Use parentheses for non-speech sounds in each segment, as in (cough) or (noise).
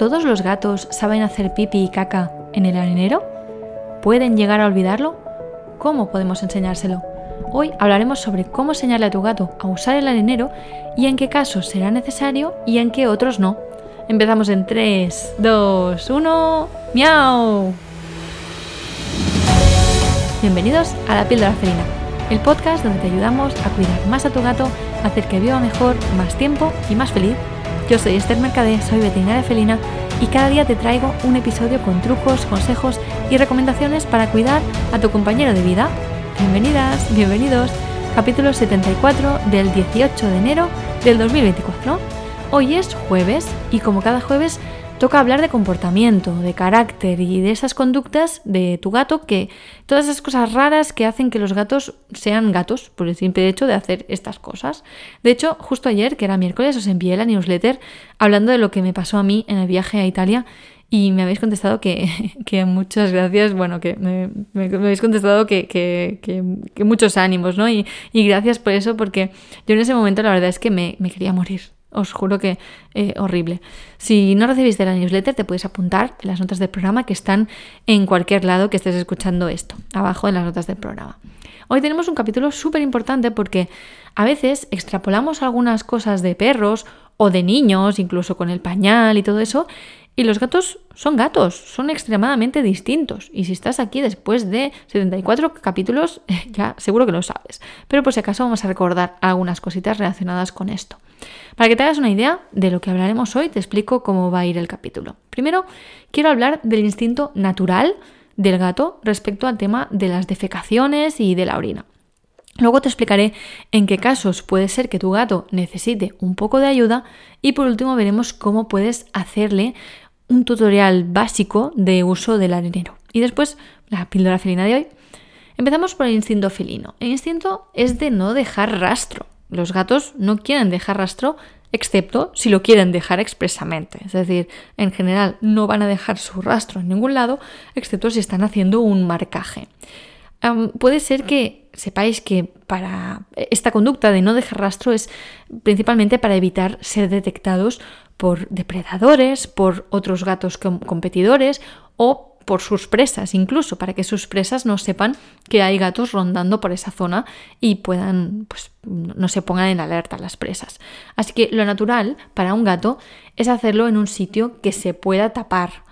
¿Todos los gatos saben hacer pipi y caca en el arenero? ¿Pueden llegar a olvidarlo? ¿Cómo podemos enseñárselo? Hoy hablaremos sobre cómo enseñarle a tu gato a usar el arenero y en qué casos será necesario y en qué otros no. Empezamos en 3, 2, 1, miau. Bienvenidos a La Píldora Felina, el podcast donde te ayudamos a cuidar más a tu gato, hacer que viva mejor, más tiempo y más feliz. Yo soy Esther Mercadé, soy veterinaria felina y cada día te traigo un episodio con trucos, consejos y recomendaciones para cuidar a tu compañero de vida. Bienvenidas, bienvenidos. Capítulo 74 del 18 de enero del 2024. Hoy es jueves y como cada jueves toca hablar de comportamiento, de carácter y de esas conductas de tu gato que todas esas cosas raras que hacen que los gatos sean gatos por el simple hecho de hacer estas cosas. De hecho, justo ayer, que era miércoles, os envié la newsletter hablando de lo que me pasó a mí en el viaje a Italia y me habéis contestado que, (laughs) muchas gracias, bueno, que me, habéis contestado que, muchos ánimos, ¿no? Y, gracias por eso, porque yo en ese momento la verdad es que me, quería morir. Os juro que eh, horrible. Si no recibiste la newsletter, te puedes apuntar en las notas del programa que están en cualquier lado que estés escuchando esto, abajo en las notas del programa. Hoy tenemos un capítulo súper importante porque a veces extrapolamos algunas cosas de perros o de niños, incluso con el pañal y todo eso, y los gatos son gatos, son extremadamente distintos. Y si estás aquí después de 74 capítulos, (laughs) ya seguro que lo sabes. Pero por si acaso vamos a recordar algunas cositas relacionadas con esto. Para que te hagas una idea de lo que hablaremos hoy, te explico cómo va a ir el capítulo. Primero, quiero hablar del instinto natural del gato respecto al tema de las defecaciones y de la orina. Luego te explicaré en qué casos puede ser que tu gato necesite un poco de ayuda y por último veremos cómo puedes hacerle un tutorial básico de uso del arenero. Y después la píldora felina de hoy. Empezamos por el instinto felino. El instinto es de no dejar rastro. Los gatos no quieren dejar rastro excepto si lo quieren dejar expresamente. Es decir, en general no van a dejar su rastro en ningún lado, excepto si están haciendo un marcaje. Puede ser que sepáis que para esta conducta de no dejar rastro es principalmente para evitar ser detectados por depredadores, por otros gatos competidores o por sus presas, incluso para que sus presas no sepan que hay gatos rondando por esa zona y puedan, pues, no se pongan en alerta las presas. Así que lo natural para un gato es hacerlo en un sitio que se pueda tapar.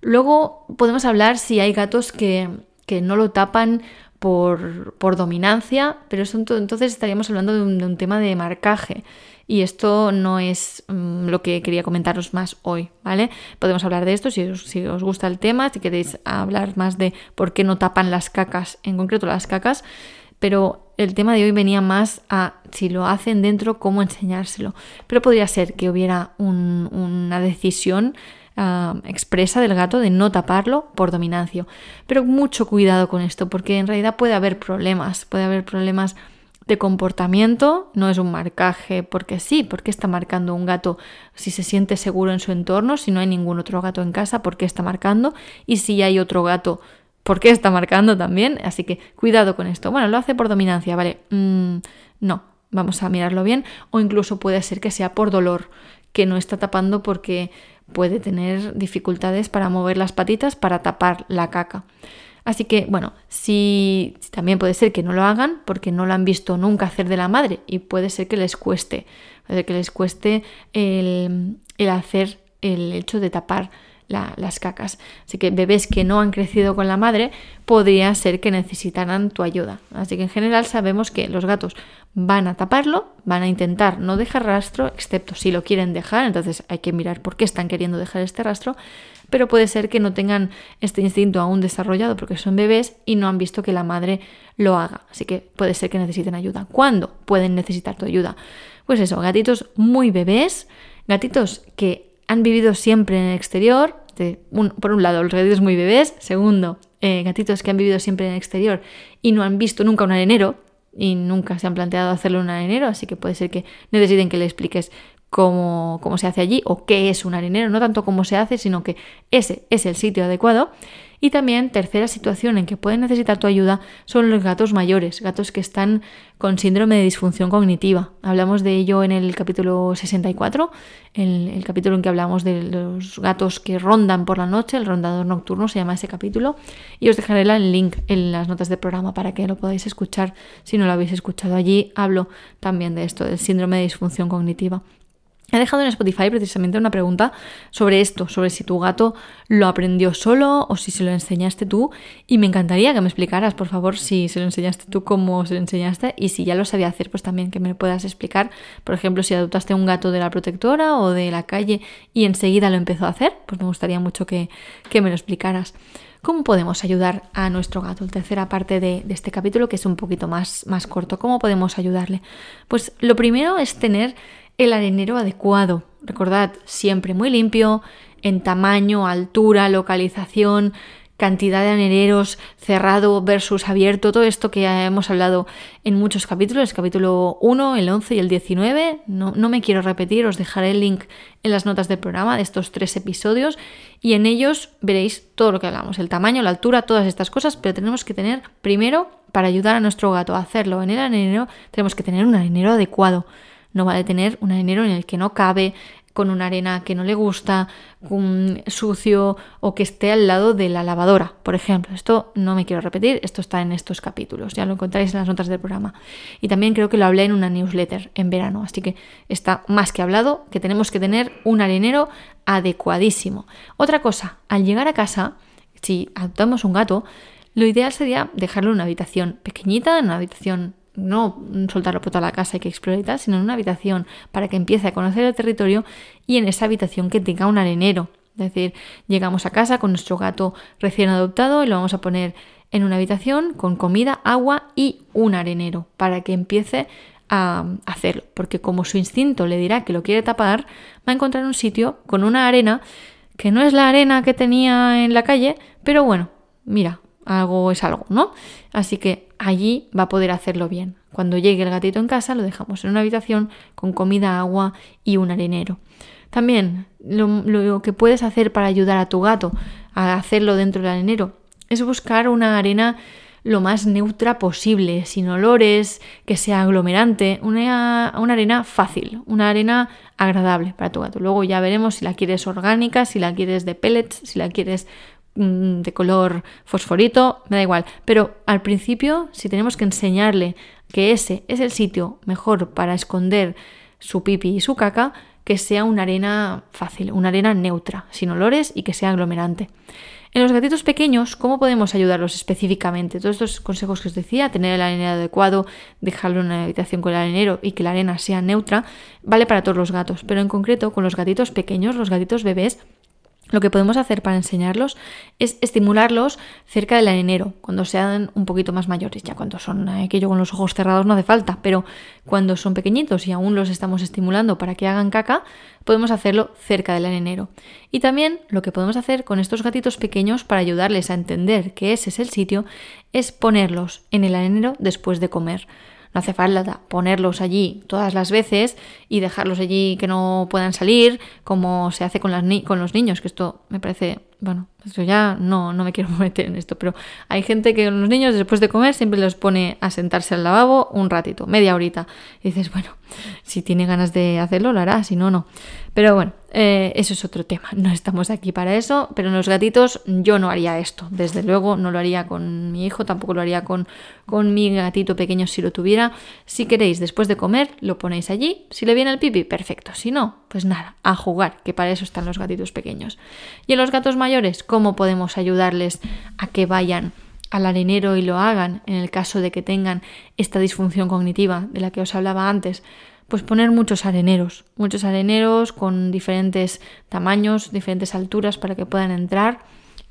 Luego podemos hablar si hay gatos que, que no lo tapan por, por dominancia, pero eso entonces estaríamos hablando de un, tema de marcaje. Y esto no es mm, lo que quería comentaros más hoy, ¿vale? Podemos hablar de esto si os, si os gusta el tema, si queréis hablar más de por qué no tapan las cacas, en concreto las cacas, pero el tema de hoy venía más a si lo hacen dentro, cómo enseñárselo. Pero podría ser que hubiera una decisión expresa del gato de no taparlo por dominancia. Pero mucho cuidado con esto, porque en realidad puede haber problemas, puede haber problemas de comportamiento, no es un marcaje porque sí, porque está marcando un gato si se siente seguro en su entorno, si no hay ningún otro gato en casa, porque está marcando, y si hay otro gato, ¿por qué está marcando también? Así que cuidado con esto. Bueno, lo hace por dominancia, ¿vale? Mm, no, vamos a mirarlo bien, o incluso puede ser que sea por dolor, que no está tapando porque puede tener dificultades para mover las patitas para tapar la caca. Así que, bueno, si también puede ser que no lo hagan porque no lo han visto nunca hacer de la madre y puede ser que les cueste, puede que les cueste el, hacer el hecho de tapar las cacas. Así que bebés que no han crecido con la madre podría ser que necesitaran tu ayuda. Así que en general sabemos que los gatos van a taparlo, van a intentar no dejar rastro, excepto si lo quieren dejar, entonces hay que mirar por qué están queriendo dejar este rastro, pero puede ser que no tengan este instinto aún desarrollado porque son bebés y no han visto que la madre lo haga. Así que puede ser que necesiten ayuda. ¿Cuándo pueden necesitar tu ayuda? Pues eso, gatitos muy bebés, gatitos que han vivido siempre en el exterior, por un lado, los gatitos muy bebés, segundo, eh, gatitos que han vivido siempre en el exterior y no han visto nunca un arenero y nunca se han planteado hacerlo un arenero, así que puede ser que necesiten que le expliques cómo, cómo se hace allí o qué es un arenero, no tanto cómo se hace, sino que ese es el sitio adecuado. Y también, tercera situación en que pueden necesitar tu ayuda son los gatos mayores, gatos que están con síndrome de disfunción cognitiva. Hablamos de ello en el capítulo 64, el, el capítulo en que hablamos de los gatos que rondan por la noche, el rondador nocturno se llama ese capítulo, y os dejaré el link en las notas del programa para que lo podáis escuchar si no lo habéis escuchado. Allí hablo también de esto, del síndrome de disfunción cognitiva. He dejado en Spotify precisamente una pregunta sobre esto, sobre si tu gato lo aprendió solo o si se lo enseñaste tú. Y me encantaría que me explicaras, por favor, si se lo enseñaste tú, cómo se lo enseñaste. Y si ya lo sabía hacer, pues también que me puedas explicar. Por ejemplo, si adoptaste un gato de la protectora o de la calle y enseguida lo empezó a hacer, pues me gustaría mucho que, me lo explicaras. ¿Cómo podemos ayudar a nuestro gato? La tercera parte de, de, este capítulo, que es un poquito más, más corto. ¿Cómo podemos ayudarle? Pues lo primero es tener el arenero adecuado. Recordad, siempre muy limpio, en tamaño, altura, localización, cantidad de anereros, cerrado versus abierto, todo esto que ya hemos hablado en muchos capítulos, capítulo 1, el 11 y el 19. No, no, me quiero repetir, os dejaré el link en las notas del programa de estos tres episodios y en ellos veréis todo lo que hablamos, el tamaño, la altura, todas estas cosas, pero tenemos que tener primero, para ayudar a nuestro gato a hacerlo en el arenero, tenemos que tener un arenero adecuado. No vale tener un arenero en el que no cabe, con una arena que no le gusta, sucio o que esté al lado de la lavadora, por ejemplo. Esto no me quiero repetir, esto está en estos capítulos, ya lo encontráis en las notas del programa. Y también creo que lo hablé en una newsletter en verano, así que está más que hablado que tenemos que tener un arenero adecuadísimo. Otra cosa, al llegar a casa, si adoptamos un gato, lo ideal sería dejarlo en una habitación pequeñita, en una habitación no soltarlo por toda la casa y que explore y tal, sino en una habitación para que empiece a conocer el territorio y en esa habitación que tenga un arenero. Es decir, llegamos a casa con nuestro gato recién adoptado y lo vamos a poner en una habitación con comida, agua y un arenero para que empiece a hacerlo. Porque como su instinto le dirá que lo quiere tapar, va a encontrar un sitio con una arena que no es la arena que tenía en la calle, pero bueno, mira, algo es algo, ¿no? Así que allí va a poder hacerlo bien. Cuando llegue el gatito en casa, lo dejamos en una habitación con comida, agua y un arenero. También lo, que puedes hacer para ayudar a tu gato a hacerlo dentro del arenero es buscar una arena lo más neutra posible, sin olores, que sea aglomerante, una, una, arena fácil, una arena agradable para tu gato. Luego ya veremos si la quieres orgánica, si la quieres de pellets, si la quieres de color fosforito, me da igual. Pero al principio, si tenemos que enseñarle que ese es el sitio mejor para esconder su pipi y su caca, que sea una arena fácil, una arena neutra, sin olores y que sea aglomerante. En los gatitos pequeños, ¿cómo podemos ayudarlos específicamente? Todos estos consejos que os decía, tener el arenero adecuado, dejarlo en una habitación con el arenero y que la arena sea neutra, vale para todos los gatos. Pero en concreto, con los gatitos pequeños, los gatitos bebés, lo que podemos hacer para enseñarlos es estimularlos cerca del arenero, cuando sean un poquito más mayores. Ya cuando son aquello con los ojos cerrados no hace falta, pero cuando son pequeñitos y aún los estamos estimulando para que hagan caca, podemos hacerlo cerca del arenero. Y también lo que podemos hacer con estos gatitos pequeños para ayudarles a entender que ese es el sitio es ponerlos en el arenero después de comer. No hace falta ponerlos allí todas las veces y dejarlos allí que no puedan salir, como se hace con, las con los niños, que esto me parece, bueno, esto ya no, no me quiero (laughs) meter en esto, pero hay gente que los niños después de comer siempre los pone a sentarse al lavabo un ratito, media horita. Y dices, bueno, si tiene ganas de hacerlo, lo hará, si no, no. Pero bueno, eh, eso es otro tema, no estamos aquí para eso, pero en los gatitos yo no haría esto, desde luego no lo haría con mi hijo, tampoco lo haría con, con mi gatito pequeño si lo tuviera. Si queréis, después de comer, lo ponéis allí, si le viene el pipi, perfecto, si no, pues nada, a jugar, que para eso están los gatitos pequeños. Y en los gatos mayores, ¿cómo podemos ayudarles a que vayan al arenero y lo hagan en el caso de que tengan esta disfunción cognitiva de la que os hablaba antes? Pues poner muchos areneros, muchos areneros con diferentes tamaños, diferentes alturas para que puedan entrar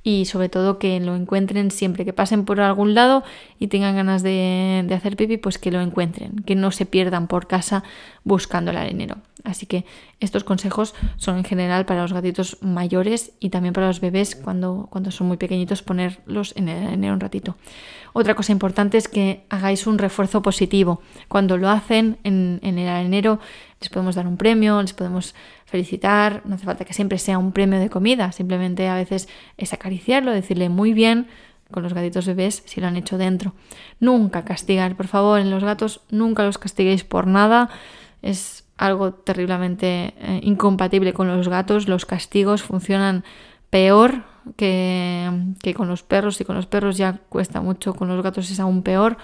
y sobre todo que lo encuentren siempre que pasen por algún lado y tengan ganas de, hacer pipi, pues que lo encuentren, que no se pierdan por casa buscando el arenero. Así que estos consejos son en general para los gatitos mayores y también para los bebés cuando, cuando son muy pequeñitos ponerlos en el arenero un ratito. Otra cosa importante es que hagáis un refuerzo positivo. Cuando lo hacen en, en el arenero les podemos dar un premio, les podemos felicitar, no hace falta que siempre sea un premio de comida, simplemente a veces es acariciarlo, decirle muy bien, con los gatitos bebés si lo han hecho dentro. Nunca castigar, por favor, en los gatos nunca los castiguéis por nada. Es algo terriblemente eh, incompatible con los gatos. Los castigos funcionan peor que, que, con los perros y con los perros ya cuesta mucho, con los gatos es aún peor.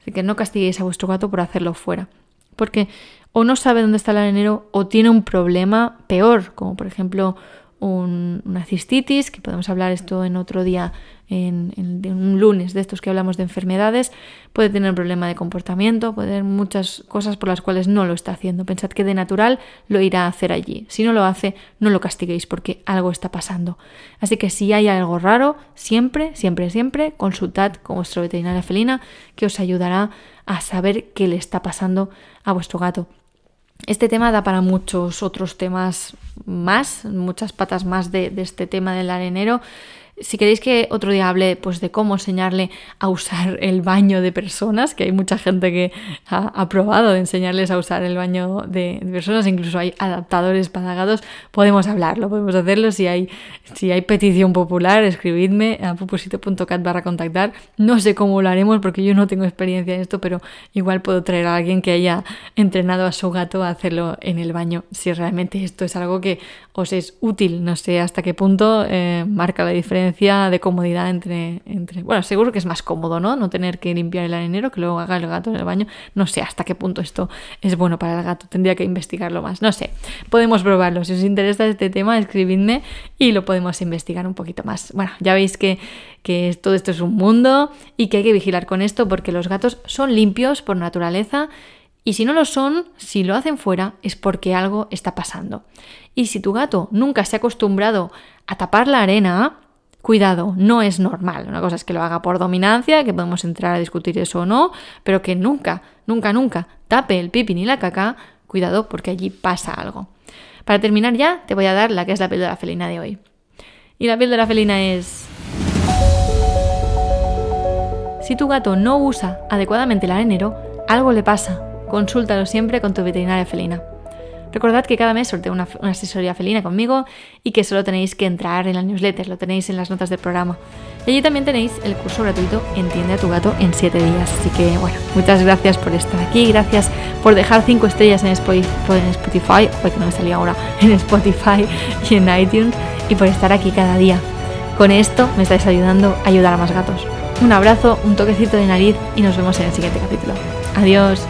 Así que no castiguéis a vuestro gato por hacerlo fuera. Porque o no sabe dónde está el arenero o tiene un problema peor, como por ejemplo una cistitis, que podemos hablar esto en otro día, en, un lunes de estos que hablamos de enfermedades, puede tener un problema de comportamiento, puede tener muchas cosas por las cuales no lo está haciendo. Pensad que de natural lo irá a hacer allí. Si no lo hace, no lo castiguéis porque algo está pasando. Así que si hay algo raro, siempre, siempre, siempre consultad con vuestro veterinario felina que os ayudará a saber qué le está pasando a vuestro gato. Este tema da para muchos otros temas más, muchas patas más de, de este tema del arenero. Si queréis que otro día hable pues, de cómo enseñarle a usar el baño de personas, que hay mucha gente que ha, probado de enseñarles a usar el baño de, personas, incluso hay adaptadores para gatos, podemos hablarlo, podemos hacerlo. Si hay, si hay petición popular, escribidme a pupusito.cat barra contactar. No sé cómo lo haremos porque yo no tengo experiencia en esto, pero igual puedo traer a alguien que haya entrenado a su gato a hacerlo en el baño, si realmente esto es algo que os es útil. No sé hasta qué punto eh, marca la diferencia de comodidad entre, entre... Bueno, seguro que es más cómodo, ¿no? No tener que limpiar el arenero, que luego haga el gato en el baño. No sé hasta qué punto esto es bueno para el gato. Tendría que investigarlo más. No sé. Podemos probarlo. Si os interesa este tema, escribidme y lo podemos investigar un poquito más. Bueno, ya veis que, que todo esto es un mundo y que hay que vigilar con esto porque los gatos son limpios por naturaleza y si no lo son, si lo hacen fuera, es porque algo está pasando. Y si tu gato nunca se ha acostumbrado a tapar la arena, Cuidado, no es normal. Una cosa es que lo haga por dominancia, que podemos entrar a discutir eso o no, pero que nunca, nunca, nunca tape el pipi ni la caca. Cuidado porque allí pasa algo. Para terminar ya, te voy a dar la que es la píldora felina de hoy. Y la píldora felina es... Si tu gato no usa adecuadamente el arenero, algo le pasa. Consúltalo siempre con tu veterinaria felina. Recordad que cada mes sorteo una, asesoría felina conmigo y que solo tenéis que entrar en la newsletter, lo tenéis en las notas del programa. Y allí también tenéis el curso gratuito Entiende a tu gato en 7 días. Así que bueno, muchas gracias por estar aquí, gracias por dejar 5 estrellas en Spotify, en que no me salía ahora, (laughs) en Spotify y en iTunes y por estar aquí cada día. Con esto me estáis ayudando a ayudar a más gatos. Un abrazo, un toquecito de nariz y nos vemos en el siguiente capítulo. Adiós.